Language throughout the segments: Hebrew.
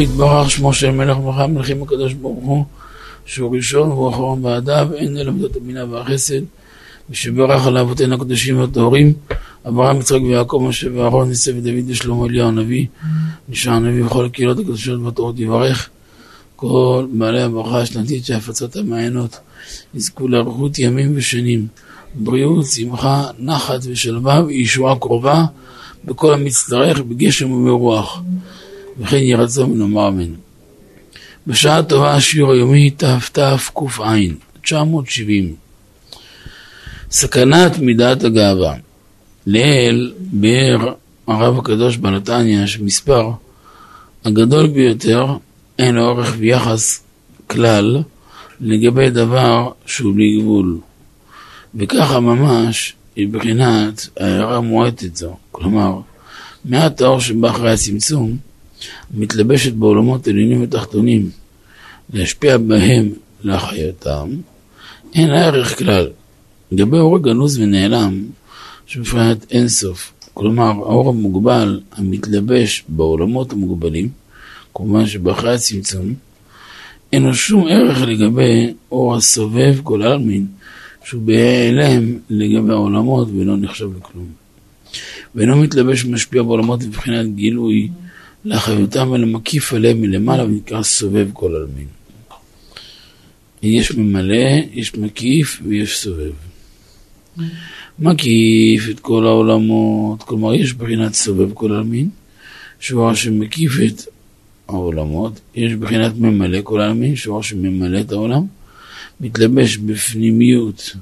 יתברך שמו של מלך מלכי מלכים הקדוש ברוך הוא שהוא ראשון והוא אחרון בעדיו אין אלא מידות הבינה והחסד ושברך על אבותינו הקדושים והטהורים אברהם יצחק ויעקב משה ואהרון ניסה ודוד ושלמה אליהו הנביא נשאר הנביא וכל הקהילות הקדושות והתורות יברך. כל בעלי הברכה השנתית של הפצת המעיינות יזכו לאריכות ימים ושנים בריאות, שמחה, נחת ושלווה וישועה קרובה בכל המצטרך בגשם וברוח וכן יהי רצון ונאמר אמן. בשעה טובה השיעור היומי תתק"ע 970 סכנת מידת הגאווה. לאל באר הרב הקדוש בנתניה שמספר הגדול ביותר אין אורך ויחס כלל לגבי דבר שהוא בלי גבול. וככה ממש היא בחינת הערה מועטת זו. כלומר מעט האור שבא אחרי הצמצום מתלבשת בעולמות עליונים ותחתונים, להשפיע בהם להחייתם, אין הערך כלל. לגבי אור הגנוז ונעלם, שבפרט אין סוף, כלומר האור המוגבל המתלבש בעולמות המוגבלים, כמובן שבאחרי הצמצום, אין לו שום ערך לגבי אור הסובב כל העלמין, שהוא בהיעלם לגבי העולמות ולא נחשב לכלום. ואינו מתלבש ומשפיע בעולמות מבחינת גילוי לאחריותם ולמקיף עליהם מלמעלה ונקרא סובב כל עלמין. יש ממלא, יש מקיף ויש סובב. מקיף את כל העולמות, כלומר יש בחינת סובב כל עלמין, שהוא שמקיף את העולמות, יש בחינת ממלא כל עלמין, שהוא שממלא את העולם, מתלבש בפנימיות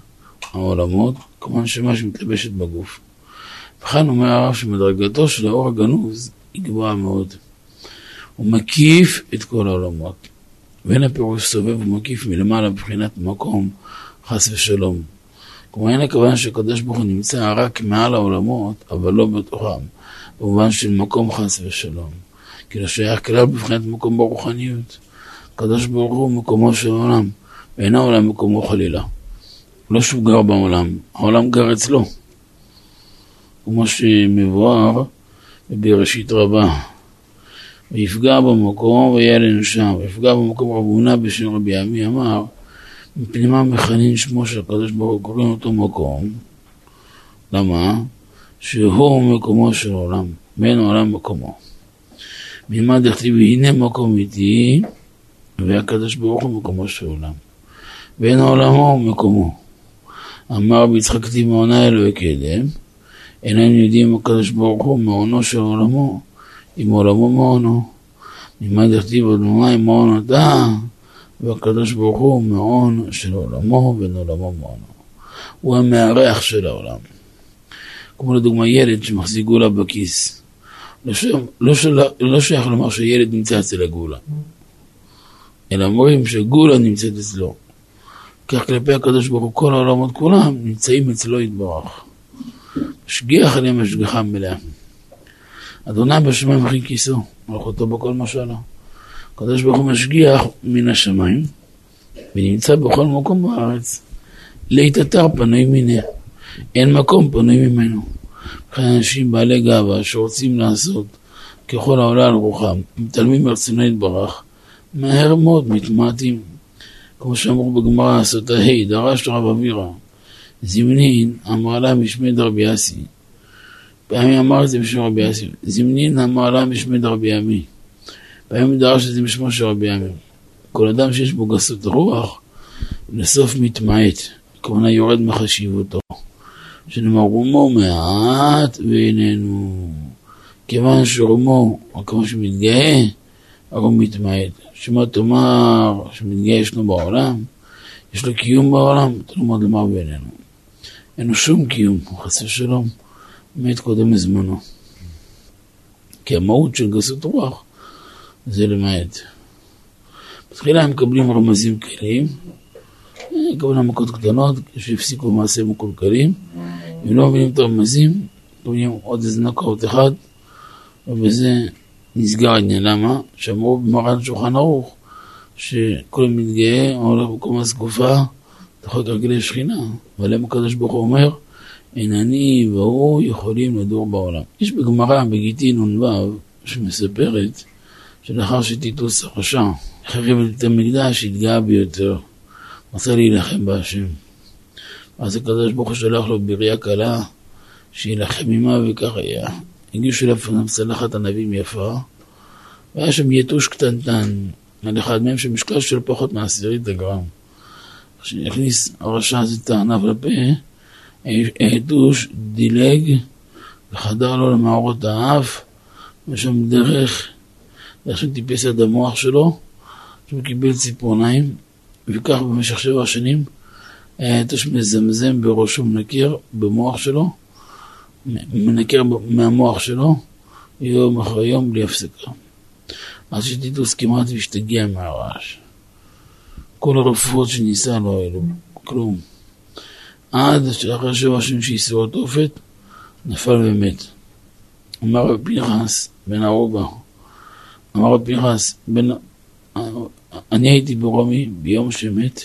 העולמות, כמובן שמה שמתלבשת בגוף. וכאן אומר הרב שמדרגתו של האור הגנוז היא גבוהה מאוד. הוא מקיף את כל העולמות. ואין הפירוש סובב ומקיף מלמעלה מבחינת מקום, חס ושלום. כלומר, אין הכוונה שהקדוש ברוך הוא נמצא רק מעל העולמות, אבל לא בתוכם, במובן של מקום חס ושלום. כי לא שייך כלל בבחינת מקום ברוחניות. הקדוש ברוך הוא מקומו של העולם, ואין העולם מקומו חלילה. לא שהוא גר בעולם, העולם גר אצלו. כמו שמבואר בראשית רבה. ויפגע במקום וילן שם, ויפגע במקום רב הונא בשם רבי עמי אמר, מפני מה מכנין שמו של הקדוש ברוך הוא קוראים אותו מקום? למה? שהוא מקומו של עולם, בין עולם מקומו. ממה דכתיב הנה מקום איתי, והקדוש ברוך הוא מקומו של עולם. בין עולמו ומקומו. אמר ביצחק תימהונה אלוהי קדם, איננו יודעים הקדוש ברוך הוא מעונו של עולמו, אם עולמו מעונו. ממה דכתיב אדוני מעון אתה, והקדוש ברוך הוא מעון של עולמו, בין עולמו מעונו. הוא המארח של העולם. כמו לדוגמה ילד שמחזיק גאולה בכיס. לא, ש... לא, של... לא שייך לומר שילד נמצא אצל הגאולה, אלא אומרים שגאולה נמצאת אצלו. כך כלפי הקדוש ברוך הוא כל העולמות כולם נמצאים אצלו יתברך. משגיח עליהם השגחה מלאה. אדוני בשמיים הכי כיסו, מלכותו בכל משלה. הקדוש ברוך הוא משגיח מן השמיים, ונמצא בכל מקום בארץ. לית פנוי מיניה, אין מקום פנוי ממנו. לכן אנשים בעלי גאווה שרוצים לעשות ככל העולה על רוחם, מתעלמים מרצונו יתברך, מהר מאוד מתמעטים. כמו שאמרו בגמרא, סוטה ה', דרש רב אבירה. זמנין אמר לה משמי דרבי אסי. פעמים אמר את זה בשם רבי אסי. זמנין אמר לה משמי דרבי עמי. פעמים דרש את זה בשמו של רבי עמי. כל אדם שיש בו גסות רוח, לסוף מתמעט. הכוונה יורד מחשיבותו. שנאמר רומו מעט ואיננו. כיוון שרומו, כמו שמתגאה, הרי הוא מתמעט. שמה תאמר שמתגאה ישנו בעולם, יש לו קיום בעולם, תלמוד לומר בינינו. אין לו שום קיום, חס ושלום, מת קודם לזמנו. כי המהות של גסות רוח זה למעט. בתחילה הם מקבלים רמזים כלים, מקבלים מכות קטנות, כשהפסיקו מעשה מקולקלים, אם לא מבינים את הרמזים, מקבלים עוד איזה נקעות אחד, ובזה נסגר העניין. למה? שאמרו במרן שולחן ערוך, שכל המתגאה הולך במקום הסגופה, תחת רגלי שכינה, ועליהם הקדוש ברוך הוא אומר, אין אני והוא יכולים לדור בעולם. יש בגמרא בגיטין נ"ו שמספרת שלאחר שטיטוס הרשע החריב את המקדש, התגאה ביותר, רצה להילחם בהשם. אז הקדוש ברוך הוא שלח לו בראייה קלה, שיילחם עמה וכך היה. הגישו לפניו צלחת ענבים יפה, והיה שם יתוש קטנטן, על אחד מהם שמשקל של פחות מעשירית הגרם. כשהכניס הרשע הזה את הענב לפה, היתוש דילג וחדר לו למערות האף, ושם דרך, דרך שטיפס את המוח שלו, שהוא קיבל ציפורניים, וכך במשך שבע שנים היה היתוש מזמזם בראשו, מנקר במוח שלו, מנקר מהמוח שלו, יום אחרי יום בלי הפסקה. אז שטיטוס כמעט והשתגע מהרעש. כל הרפואות שניסה לא היו לו, כלום. עד שאחרי שבע שנים שהסירו תופת, נפל ומת. אמר רבי פנחס בן ערובה, אמר רבי פנחס, בן... אני הייתי ברומי ביום שמת,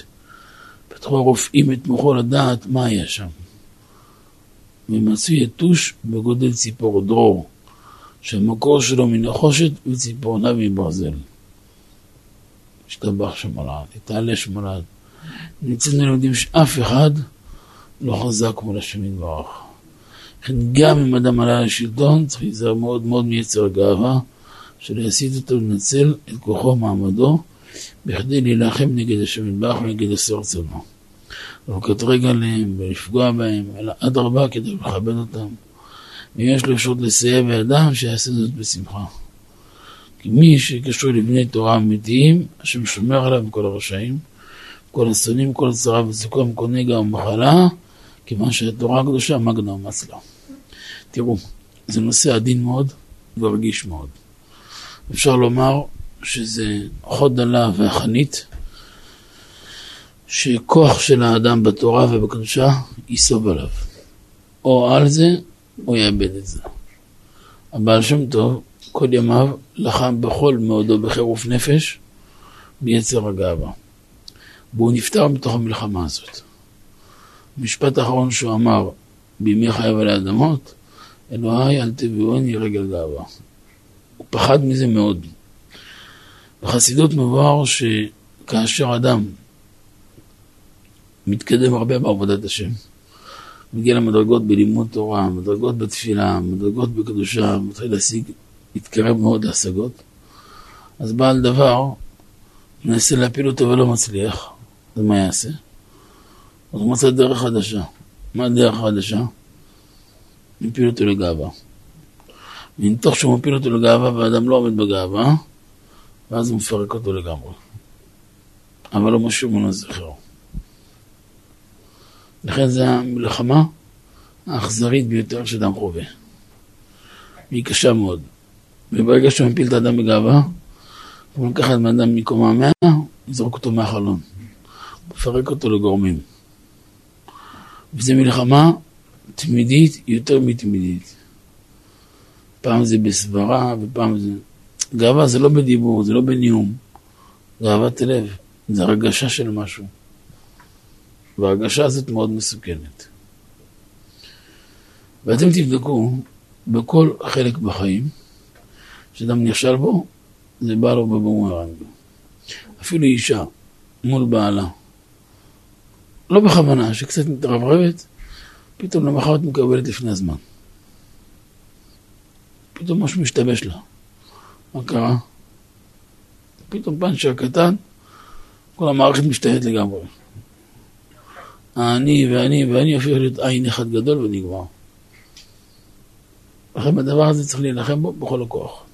פתחו הרופאים את מוחו לדעת מה היה שם. ומצוי יתוש בגודל ציפור דרור, שהמקור שלו מנחושת וציפורניו מברזל. השתבח שמולד, יתעלה שמולד. נמצאנו לומדים שאף אחד לא חזק מול השם יתברך. לכן גם אם אדם עלה לשלטון, צריך להיזהר מאוד מאוד מיצר גאווה, שלא יסיט אותו לנצל את כוחו ומעמדו, בכדי להילחם נגד השם יתברך ונגד עשר רצונו. לקטרג עליהם ולפגוע בהם, אלא אדרבה כדי לכבד אותם. ואם יש לו אפשרות לסייע בידם, שיעשה זאת בשמחה. כי מי שקשור לבני תורה אמיתיים, השם שומר עליו מכל הרשעים, כל השונאים, כל הצרה וסוכם, כל נגע ומחלה, כיוון שהתורה הקדושה מגנה ומצלה. תראו, זה נושא עדין מאוד ורגיש מאוד. אפשר לומר שזה חוד דלה והחנית, שכוח של האדם בתורה ובקדושה ייסוב עליו. או על זה, או יאבד את זה. הבעל שם טוב, כל ימיו לחם בכל מאודו בחירוף נפש, ביצר הגאווה. והוא נפטר בתוך המלחמה הזאת. המשפט האחרון שהוא אמר בימי חייו על האדמות, אלוהי אל תביאוני רגל גאווה. הוא פחד מזה מאוד. בחסידות מבואר שכאשר אדם מתקדם הרבה בעבודת השם, מגיע למדרגות בלימוד תורה, מדרגות בתפילה, מדרגות בקדושה, מתחיל להשיג, להתקרב מאוד להשגות, אז בעל דבר מנסה להפיל אותו ולא מצליח, אז מה יעשה? אז הוא מצא דרך חדשה. מה הדרך החדשה? מפיל אותו לגאווה. ומתוך שהוא מפיל אותו לגאווה והאדם לא עומד בגאווה, ואז הוא מפרק אותו לגמרי. אבל לא משהו מן הזכר. לכן זו המלחמה האכזרית ביותר שאדם חווה. והיא קשה מאוד. וברגע שהוא מפיל את האדם בגאווה, הוא לקח את האדם מקומה מאה, יזרוק אותו מהחלון. מפרק אותו לגורמים. וזו מלחמה תמידית יותר מתמידית. פעם זה בסברה ופעם זה... גאווה זה לא בדיבור, זה לא בנאום. גאוות הלב, זה הרגשה של משהו. וההרגשה הזאת מאוד מסוכנת. ואתם תבדקו בכל חלק בחיים שאדם נכשל בו, זה בא לו בבומרנג. אפילו אישה מול בעלה, לא בכוונה, שקצת מתרברבת, פתאום למחרת מקבלת לפני הזמן. פתאום משהו משתבש לה. מה קרה? פתאום פאנצ'ר קטן, כל המערכת משתהית לגמרי. האני ואני ואני הופך להיות עין אחד גדול ונגמר. לכן בדבר הזה צריך להילחם בו בכל הכוח.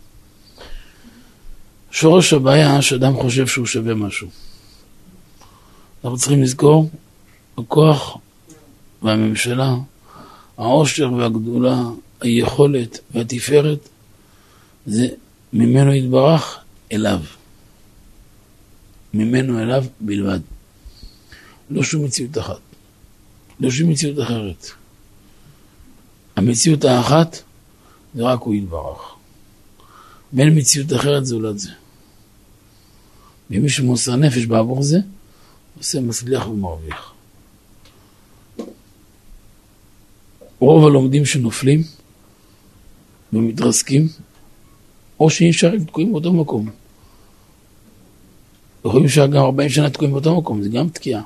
שורש הבעיה שאדם חושב שהוא שווה משהו. אנחנו צריכים לזכור, הכוח והממשלה, העושר והגדולה, היכולת והתפארת, זה ממנו יתברך אליו. ממנו אליו בלבד. לא שום מציאות אחת. לא שום מציאות אחרת. המציאות האחת זה רק הוא יתברך. ואין מציאות אחרת זולת זה. ומי שמוסר נפש בעבור זה, עושה מצליח ומרוויח. רוב הלומדים שנופלים ומתרסקים, או שנשארים תקועים באותו מקום. יכולים להישאר גם 40 שנה תקועים באותו מקום, זה גם תקיעה.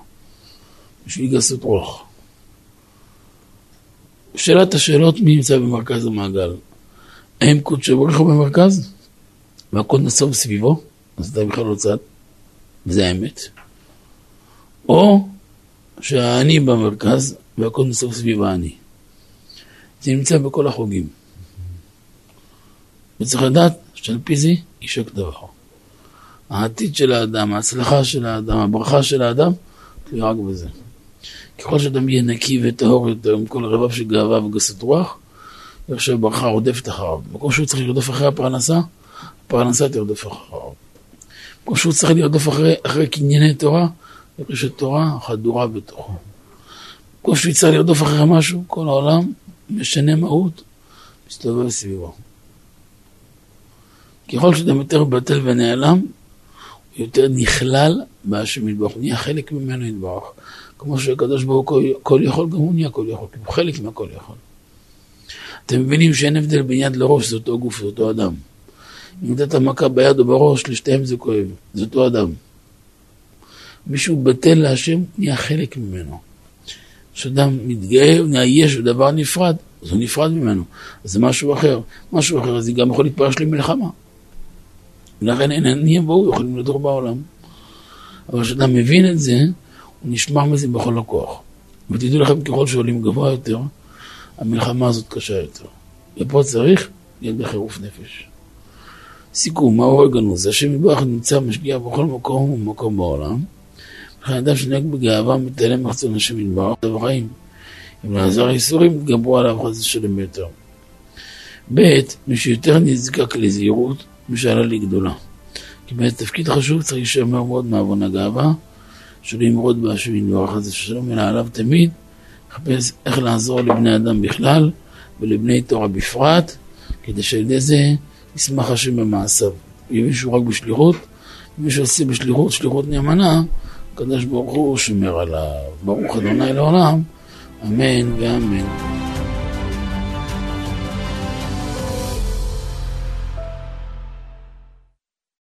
בשביל גסות רוח. שאלת השאלות, מי נמצא במרכז המעגל? האם קודשו ברוך הוא במרכז? והכל נסוב סביבו? אז אתה בכלל לא צד, וזה האמת. או שהאני במרכז והכל נסוב סביב האני. זה נמצא בכל החוגים. וצריך לדעת שעל פי זה יישק דבר. העתיד של האדם, ההצלחה של האדם, הברכה של האדם, תלוי רק בזה. ככל שאדם יהיה נקי וטהור יותר עם כל רבב של גאווה וגסות רוח, איך שהברכה רודפת אחריו. במקום שהוא צריך לרדוף אחרי הפרנסה, הפרנסה תרדוף אחריו. במקום שהוא צריך לרדוף אחרי, אחרי קנייני תורה, רשת תורה חדורה בתוכו. במקום שהוא יצטרך לרדוף אחרי משהו, כל העולם משנה מהות, מסתובב סביבו. ככל שאדם יותר בטל ונעלם, הוא יותר נכלל בהשם הוא נהיה חלק ממנו יתברך. כמו שהקדוש ברוך הוא כל יכול, גם הוא נהיה כל יכול, כי הוא חלק מהכל יכול. אתם מבינים שאין הבדל בין יד לראש, זה אותו גוף, זה אותו אדם. נתת מכה ביד או בראש, לשתיהם זה כואב, זה אותו אדם. מישהו בטל להשם, נהיה חלק ממנו. כשאדם מתגאה, נהיה יש ודבר נפרד, אז הוא נפרד ממנו. אז זה משהו אחר. משהו אחר, אז זה גם יכול להתפרש למלחמה. ולכן אין עניים והוא יכולים לדור בעולם. אבל כשאדם מבין את זה, הוא נשמע מזה בכל הכוח. ותדעו לכם, ככל שעולים גבוה יותר, המלחמה הזאת קשה יותר. ופה צריך להיות בחירוף נפש. סיכום, מה אורגנו? זה השם יתברך נמצא משגיע בכל מקום ומקום בעולם. לכן אדם שנהג בגאווה מתעלם מחצון השם יתברך, דברים. אם לעזר הייסורים, יתגברו עליו חס ושלם יותר. ב', מי שיותר נזקק לזהירות, משאלה לי גדולה. כי באמת תפקיד חשוב צריך להישמר מאוד מעוון הגאווה, שלא ימרוד בהשם יתברך חס ושלום, אלא עליו תמיד לחפש איך לעזור לבני אדם בכלל ולבני תורה בפרט, כדי שעל ידי זה ישמח השם במעשיו. אם מישהו רק בשליחות, מי שעושה בשליחות, שליחות נאמנה, הקדוש ברוך הוא שומר עליו. ברוך אדוני לעולם, אמן ואמן.